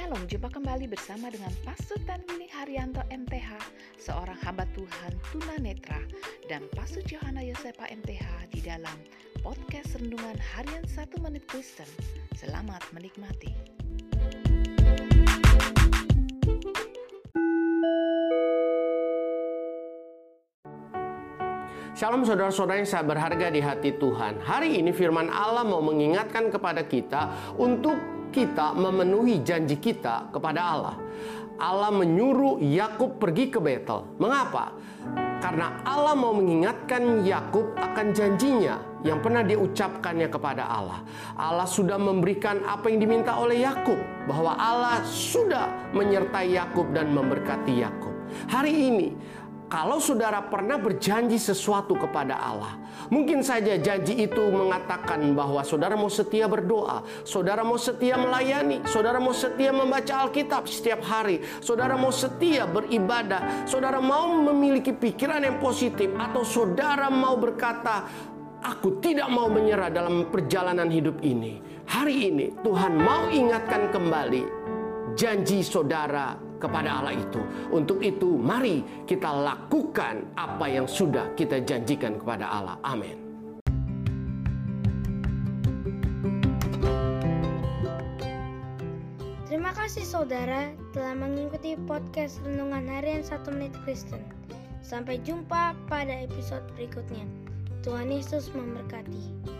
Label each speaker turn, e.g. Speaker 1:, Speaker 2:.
Speaker 1: Shalom, jumpa kembali bersama dengan Pastor Tanwini Haryanto MTH, seorang hamba Tuhan tunanetra, dan Pastor Johanna Yosepa MTH di dalam podcast Rendungan Harian 1 Menit Kristen. Selamat menikmati.
Speaker 2: Shalom saudara-saudara yang saya berharga di hati Tuhan. Hari ini firman Allah mau mengingatkan kepada kita untuk kita memenuhi janji kita kepada Allah. Allah menyuruh Yakub pergi ke Betel. Mengapa? Karena Allah mau mengingatkan Yakub akan janjinya yang pernah diucapkannya kepada Allah. Allah sudah memberikan apa yang diminta oleh Yakub, bahwa Allah sudah menyertai Yakub dan memberkati Yakub. Hari ini kalau saudara pernah berjanji sesuatu kepada Allah, mungkin saja janji itu mengatakan bahwa saudara mau setia berdoa, saudara mau setia melayani, saudara mau setia membaca Alkitab setiap hari, saudara mau setia beribadah, saudara mau memiliki pikiran yang positif, atau saudara mau berkata, "Aku tidak mau menyerah dalam perjalanan hidup ini." Hari ini Tuhan mau ingatkan kembali janji saudara kepada Allah itu. Untuk itu, mari kita lakukan apa yang sudah kita janjikan kepada Allah. Amin.
Speaker 3: Terima kasih saudara telah mengikuti podcast Renungan Harian 1 Menit Kristen. Sampai jumpa pada episode berikutnya. Tuhan Yesus memberkati.